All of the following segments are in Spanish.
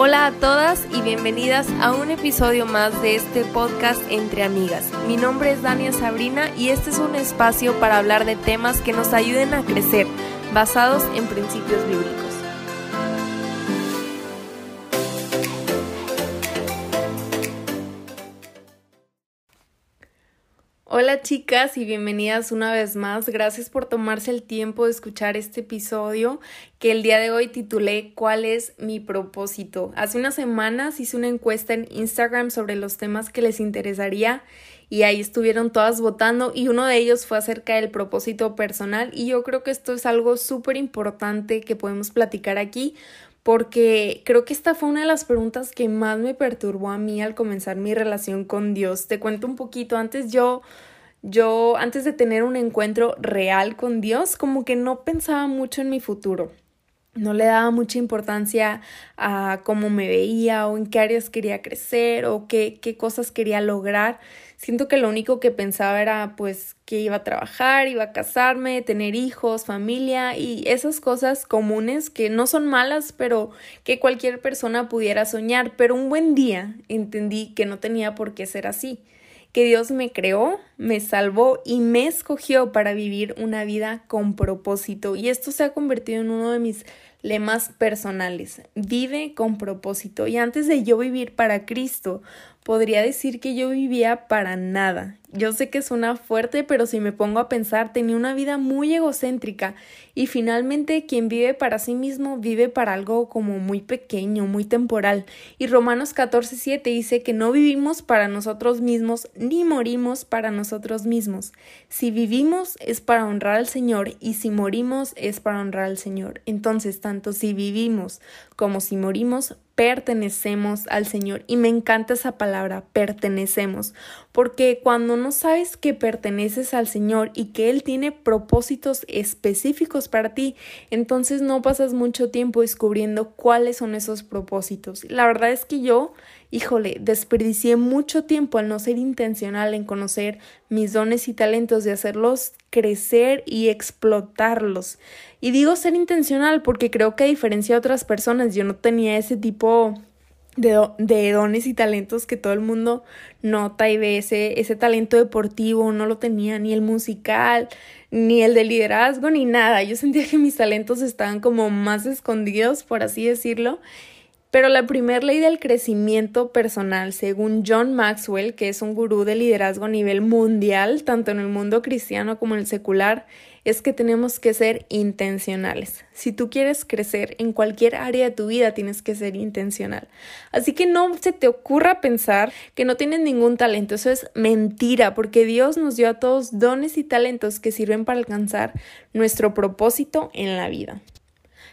Hola a todas y bienvenidas a un episodio más de este podcast Entre Amigas. Mi nombre es Dania Sabrina y este es un espacio para hablar de temas que nos ayuden a crecer, basados en principios bíblicos. Hola chicas y bienvenidas una vez más. Gracias por tomarse el tiempo de escuchar este episodio que el día de hoy titulé ¿Cuál es mi propósito? Hace unas semanas hice una encuesta en Instagram sobre los temas que les interesaría y ahí estuvieron todas votando y uno de ellos fue acerca del propósito personal y yo creo que esto es algo súper importante que podemos platicar aquí porque creo que esta fue una de las preguntas que más me perturbó a mí al comenzar mi relación con Dios. Te cuento un poquito, antes yo yo antes de tener un encuentro real con Dios, como que no pensaba mucho en mi futuro. No le daba mucha importancia a cómo me veía o en qué áreas quería crecer o qué, qué cosas quería lograr. Siento que lo único que pensaba era pues que iba a trabajar, iba a casarme, tener hijos, familia y esas cosas comunes que no son malas, pero que cualquier persona pudiera soñar. Pero un buen día entendí que no tenía por qué ser así que Dios me creó, me salvó y me escogió para vivir una vida con propósito. Y esto se ha convertido en uno de mis lemas personales. Vive con propósito. Y antes de yo vivir para Cristo, podría decir que yo vivía para nada. Yo sé que suena fuerte, pero si me pongo a pensar, tenía una vida muy egocéntrica y finalmente quien vive para sí mismo vive para algo como muy pequeño, muy temporal. Y Romanos 14:7 dice que no vivimos para nosotros mismos ni morimos para nosotros mismos. Si vivimos es para honrar al Señor y si morimos es para honrar al Señor. Entonces, tanto si vivimos como si morimos, pertenecemos al Señor. Y me encanta esa palabra, pertenecemos, porque cuando no sabes que perteneces al Señor y que Él tiene propósitos específicos para ti, entonces no pasas mucho tiempo descubriendo cuáles son esos propósitos. La verdad es que yo híjole, desperdicié mucho tiempo al no ser intencional en conocer mis dones y talentos, de hacerlos crecer y explotarlos. Y digo ser intencional porque creo que a diferencia de otras personas, yo no tenía ese tipo de, de, dones y talentos que todo el mundo nota y ve ese, ese talento deportivo, no lo tenía ni el musical, ni el de liderazgo, ni nada. Yo sentía que mis talentos estaban como más escondidos, por así decirlo. Pero la primera ley del crecimiento personal, según John Maxwell, que es un gurú de liderazgo a nivel mundial, tanto en el mundo cristiano como en el secular, es que tenemos que ser intencionales. Si tú quieres crecer en cualquier área de tu vida, tienes que ser intencional. Así que no se te ocurra pensar que no tienes ningún talento. Eso es mentira, porque Dios nos dio a todos dones y talentos que sirven para alcanzar nuestro propósito en la vida.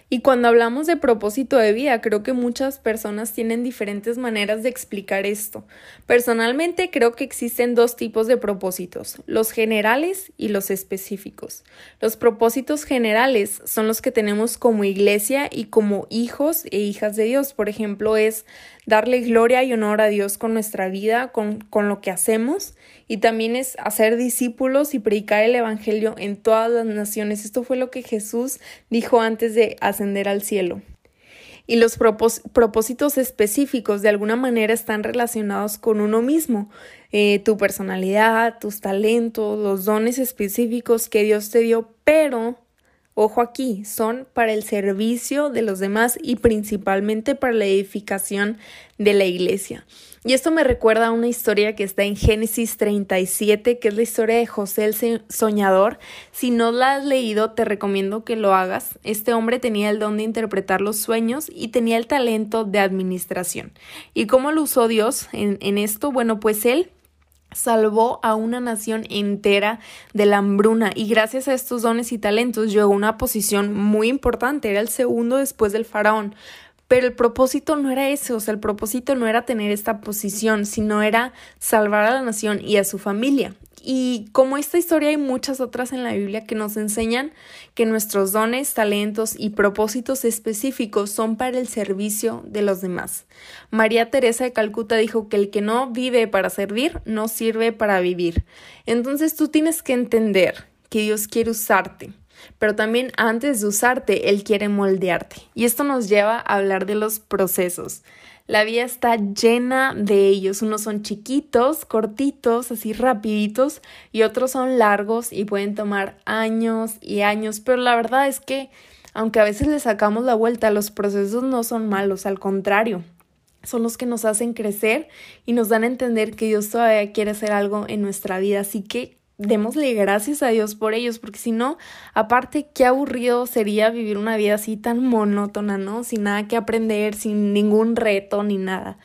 Y cuando hablamos de propósito de vida, creo que muchas personas tienen diferentes maneras de explicar esto. Personalmente creo que existen dos tipos de propósitos, los generales y los específicos. Los propósitos generales son los que tenemos como iglesia y como hijos e hijas de Dios. Por ejemplo, es darle gloria y honor a Dios con nuestra vida, con, con lo que hacemos, y también es hacer discípulos y predicar el Evangelio en todas las naciones. Esto fue lo que Jesús dijo antes de ascender al cielo. Y los propósitos específicos de alguna manera están relacionados con uno mismo, eh, tu personalidad, tus talentos, los dones específicos que Dios te dio, pero Ojo aquí, son para el servicio de los demás y principalmente para la edificación de la iglesia. Y esto me recuerda a una historia que está en Génesis 37, que es la historia de José el soñador. Si no la has leído, te recomiendo que lo hagas. Este hombre tenía el don de interpretar los sueños y tenía el talento de administración. ¿Y cómo lo usó Dios en, en esto? Bueno, pues él salvó a una nación entera de la hambruna y gracias a estos dones y talentos llegó a una posición muy importante, era el segundo después del faraón. Pero el propósito no era ese, o sea, el propósito no era tener esta posición, sino era salvar a la nación y a su familia. Y como esta historia hay muchas otras en la Biblia que nos enseñan que nuestros dones, talentos y propósitos específicos son para el servicio de los demás. María Teresa de Calcuta dijo que el que no vive para servir no sirve para vivir. Entonces tú tienes que entender que Dios quiere usarte pero también antes de usarte, Él quiere moldearte. Y esto nos lleva a hablar de los procesos. La vida está llena de ellos. Unos son chiquitos, cortitos, así rapiditos, y otros son largos y pueden tomar años y años. Pero la verdad es que, aunque a veces le sacamos la vuelta, los procesos no son malos, al contrario. Son los que nos hacen crecer y nos dan a entender que Dios todavía quiere hacer algo en nuestra vida. Así que démosle gracias a Dios por ellos, porque si no, aparte, qué aburrido sería vivir una vida así tan monótona, ¿no? Sin nada que aprender, sin ningún reto ni nada.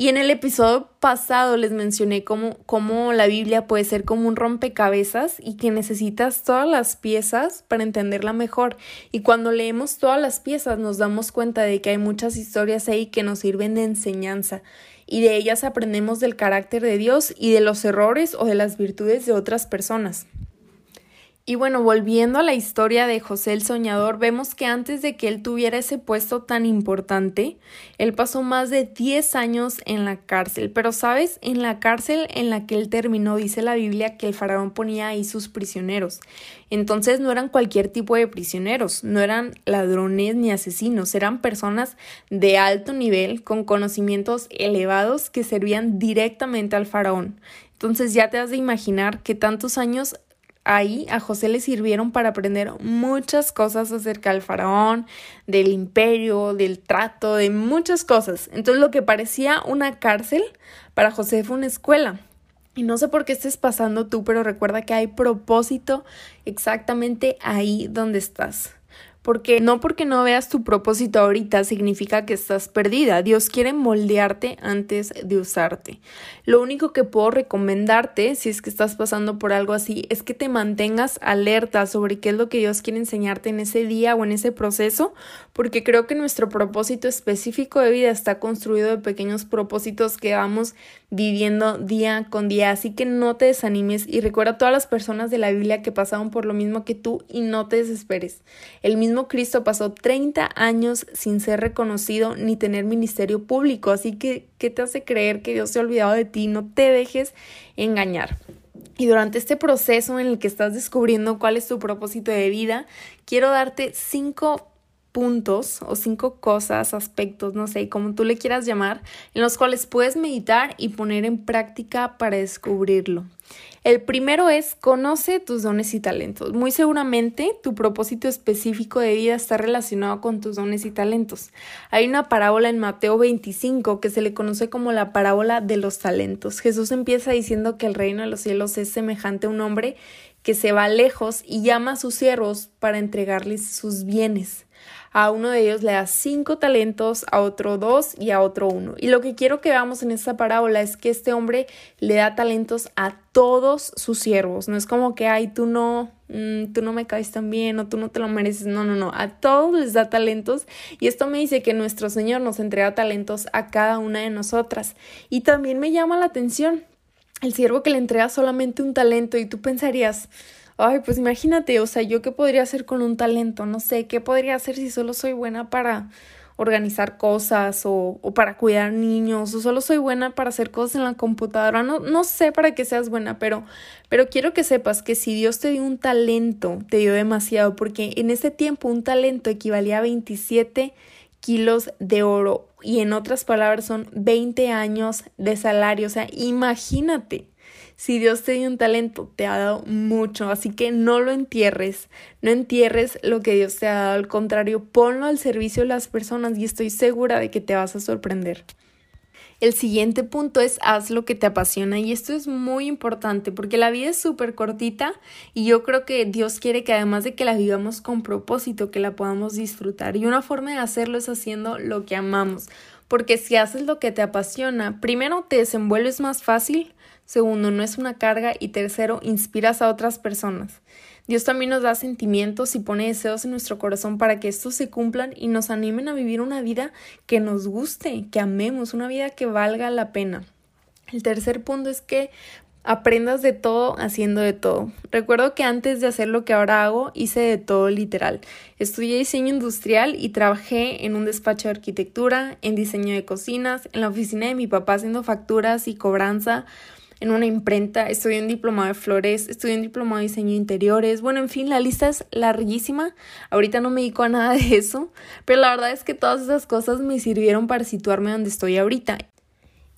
Y en el episodio pasado les mencioné cómo, la Biblia puede ser como un rompecabezas y que necesitas todas las piezas para entenderla mejor. Y cuando leemos todas las piezas nos damos cuenta de que hay muchas historias ahí que nos sirven de enseñanza y de ellas aprendemos del carácter de Dios y de los errores o de las virtudes de otras personas. Y bueno, volviendo a la historia de José el Soñador, vemos que antes de que él tuviera ese puesto tan importante, él pasó más de 10 años en la cárcel. Pero sabes, en la cárcel en la que él terminó, dice la Biblia que el faraón ponía ahí sus prisioneros. Entonces no eran cualquier tipo de prisioneros, no eran ladrones ni asesinos, eran personas de alto nivel, con conocimientos elevados que servían directamente al faraón. Entonces ya te has de imaginar que tantos años ahí a José le sirvieron para aprender muchas cosas acerca del faraón, del imperio, del trato, de muchas cosas. Entonces lo que parecía una cárcel, para José fue una escuela. Y no sé por qué estés pasando tú, pero recuerda que hay propósito exactamente ahí donde estás porque no porque no veas tu propósito ahorita significa que estás perdida. Dios quiere moldearte antes de usarte. Lo único que puedo recomendarte, si es que estás pasando por algo así, es que te mantengas alerta sobre qué es lo que Dios quiere enseñarte en ese día o en ese proceso, porque creo que nuestro propósito específico de vida está construido de pequeños propósitos que vamos viviendo día con día. Así que no te desanimes y recuerda a todas las personas de la Biblia que pasaron por lo mismo que tú y no te desesperes. El mismo Cristo pasó 30 años sin ser reconocido ni tener ministerio público. Así que, ¿qué te hace creer que Dios se ha olvidado de ti? No te dejes engañar. Y durante este proceso en el que estás descubriendo cuál es tu propósito de vida, quiero darte cinco puntos o cinco cosas, aspectos, no sé, como tú le quieras llamar, en los cuales puedes meditar y poner en práctica para descubrirlo. El primero es conoce tus dones y talentos. Muy seguramente tu propósito específico de vida está relacionado con tus dones y talentos. Hay una parábola en Mateo 25 que se le conoce como la parábola de los talentos. Jesús empieza diciendo que el reino de los cielos es semejante a un hombre que se va lejos y llama a sus siervos para entregarles sus bienes. A uno de ellos le da cinco talentos, a otro dos y a otro uno. Y lo que quiero que veamos en esta parábola es que este hombre le da talentos a todos sus siervos. No es como que, ay, tú no, mm, tú no me caes tan bien o tú no te lo mereces. No, no, no. A todos les da talentos. Y esto me dice que nuestro Señor nos entrega talentos a cada una de nosotras. Y también me llama la atención el siervo que le entrega solamente un talento y tú pensarías, ay, pues imagínate, o sea, yo qué podría hacer con un talento, no sé, qué podría hacer si solo soy buena para organizar cosas o, para cuidar niños o solo soy buena para hacer cosas en la computadora. No, no sé para qué seas buena, pero, pero quiero que sepas que si Dios te dio un talento, te dio demasiado, porque en ese tiempo un talento equivalía a 27 kilos de oro y en otras palabras son 20 años de salario. O sea, imagínate. Si Dios te dio un talento, te ha dado mucho, así que no lo entierres, no entierres lo que Dios te ha dado, al contrario, ponlo al servicio de las personas y estoy segura de que te vas a sorprender. El siguiente punto es haz lo que te apasiona y esto es muy importante porque la vida es súper cortita y yo creo que Dios quiere que además de que la vivamos con propósito, que la podamos disfrutar y una forma de hacerlo es haciendo lo que amamos porque si haces lo que te apasiona, primero te desenvuelves más fácil, segundo no es una carga y tercero inspiras a otras personas. Dios también nos da sentimientos y pone deseos en nuestro corazón para que estos se cumplan y nos animen a vivir una vida que nos guste, que amemos, una vida que valga la pena. El tercer punto es que aprendas de todo haciendo de todo. Recuerdo que antes de hacer lo que ahora hago, hice de todo literal. Estudié diseño industrial y trabajé en un despacho de arquitectura, en diseño de cocinas, en la oficina de mi papá haciendo facturas y cobranza. en una imprenta, estudié un diplomado de flores, estudié un diplomado de diseño de interiores. Bueno, en fin, la lista es larguísima. Ahorita no me dedico a nada de eso, pero la verdad es que todas esas cosas me sirvieron para situarme donde estoy ahorita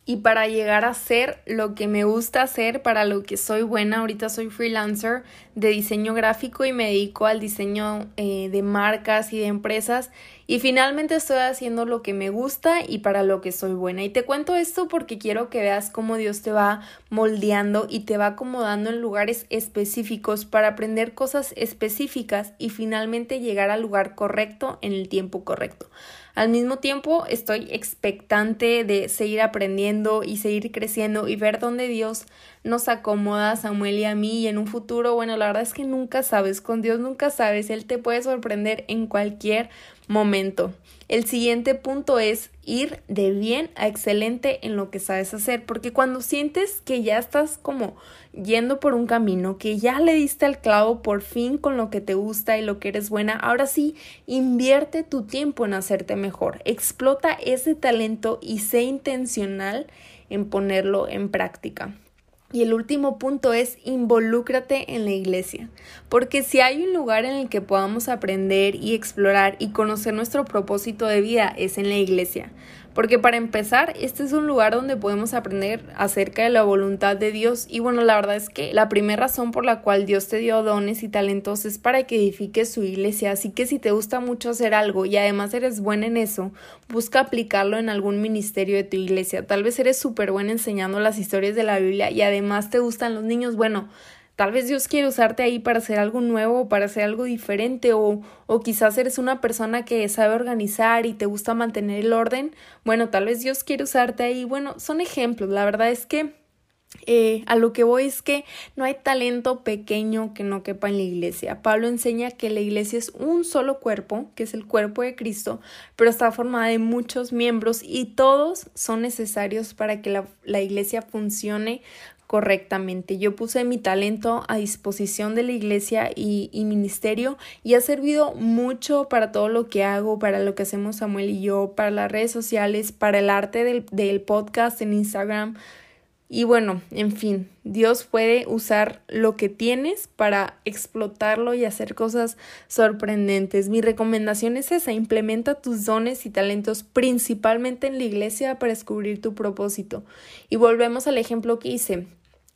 y para llegar a ser lo que me gusta hacer, para lo que soy buena. Ahorita soy freelancer de diseño gráfico y me dedico al diseño eh, de marcas y de empresas. Y finalmente estoy haciendo lo que me gusta y para lo que soy buena. Y te cuento esto porque quiero que veas cómo Dios te va moldeando y te va acomodando en lugares específicos para aprender cosas específicas y finalmente llegar al lugar correcto en el tiempo correcto. Al mismo tiempo, estoy expectante de seguir aprendiendo y seguir creciendo y ver dónde Dios nos acomoda a Samuel y a mí y en un futuro, bueno, la verdad es que nunca sabes, con Dios nunca sabes, Él te puede sorprender en cualquier momento. El siguiente punto es ir de bien a excelente en lo que sabes hacer, porque cuando sientes que ya estás como yendo por un camino, que ya le diste al clavo por fin con lo que te gusta y lo que eres buena, ahora sí, invierte tu tiempo en hacerte mejor, explota ese talento y sé intencional en ponerlo en práctica. Y el último punto es involúcrate en la iglesia, porque si hay un lugar en el que podamos aprender y explorar y conocer nuestro propósito de vida es en la iglesia. Porque para empezar, este es un lugar donde podemos aprender acerca de la voluntad de Dios. Y bueno, la verdad es que la primera razón por la cual Dios te dio dones y talentos es para que edifiques su iglesia. Así que si te gusta mucho hacer algo y además eres buena en eso, busca aplicarlo en algún ministerio de tu iglesia. Tal vez eres súper buena enseñando las historias de la Biblia y además te gustan los niños. Bueno, Tal vez Dios quiere usarte ahí para hacer algo nuevo, para hacer algo diferente o, o quizás eres una persona que sabe organizar y te gusta mantener el orden. Bueno, tal vez Dios quiere usarte ahí. Bueno, son ejemplos. La verdad es que eh, a lo que voy es que no hay talento pequeño que no quepa en la iglesia. Pablo enseña que la iglesia es un solo cuerpo, que es el cuerpo de Cristo, pero está formada de muchos miembros y todos son necesarios para que la, la iglesia funcione correctamente. Yo puse mi talento a disposición de la iglesia y, ministerio y ha servido mucho para todo lo que hago, para lo que hacemos Samuel y yo, para las redes sociales, para el arte del, del podcast en Instagram. Y bueno, en fin, Dios puede usar lo que tienes para explotarlo y hacer cosas sorprendentes. Mi recomendación es esa, implementa tus dones y talentos principalmente en la iglesia para descubrir tu propósito. Y volvemos al ejemplo que hice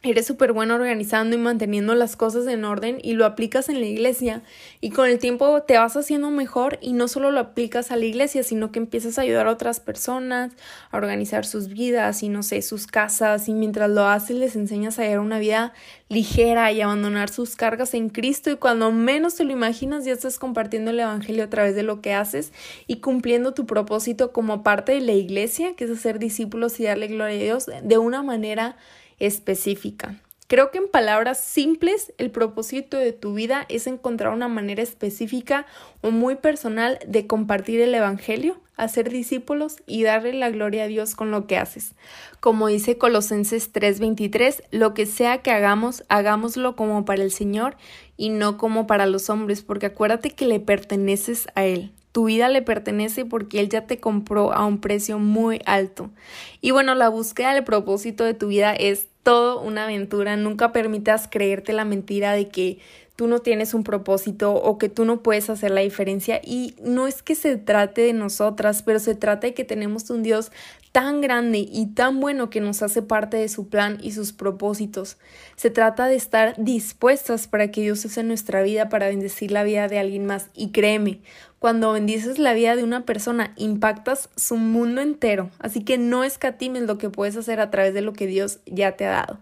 eres súper bueno organizando y manteniendo las cosas en orden y lo aplicas en la iglesia y con el tiempo te vas haciendo mejor y no solo lo aplicas a la iglesia, sino que empiezas a ayudar a otras personas a organizar sus vidas y no sé, sus casas y mientras lo haces les enseñas a llevar una vida ligera y abandonar sus cargas en Cristo y cuando menos te lo imaginas ya estás compartiendo el Evangelio a través de lo que haces y cumpliendo tu propósito como parte de la iglesia, que es hacer discípulos y darle gloria a Dios de una manera específica. Creo que en palabras simples, el propósito de tu vida es encontrar una manera específica o muy personal de compartir el Evangelio, hacer discípulos y darle la gloria a Dios con lo que haces. Como dice Colosenses 3:23, lo que sea que hagamos, hagámoslo como para el Señor y no como para los hombres, porque acuérdate que le perteneces a Él. Tu vida le pertenece porque Él ya te compró a un precio muy alto. Y bueno, la búsqueda del propósito de tu vida es todo una aventura. Nunca permitas creerte la mentira de que tú no tienes un propósito o que tú no puedes hacer la diferencia. Y no es que se trate de nosotras, pero se trata de que tenemos un Dios tan grande y tan bueno que nos hace parte de su plan y sus propósitos. Se trata de estar dispuestas para que Dios use nuestra vida para bendecir la vida de alguien más. Y créeme, cuando bendices la vida de una persona, impactas su mundo entero. Así que no escatimes lo que puedes hacer a través de lo que Dios ya te ha dado.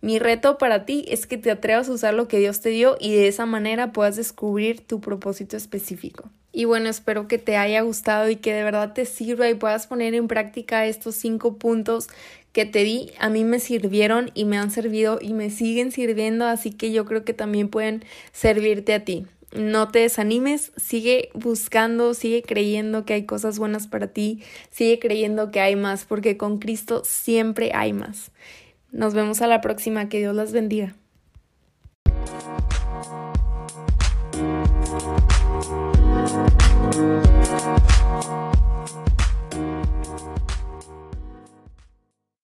Mi reto para ti es que te atrevas a usar lo que Dios te dio y de esa manera puedas descubrir tu propósito específico. Y bueno, espero que te haya gustado y que de verdad te sirva y puedas poner en práctica estos cinco puntos que te di. A mí me sirvieron y me han servido y me siguen sirviendo, así que yo creo que también pueden servirte a ti. No te desanimes, sigue buscando, sigue creyendo que hay cosas buenas para ti, sigue creyendo que hay más, porque con Cristo siempre hay más. Nos vemos a la próxima. Que Dios las bendiga.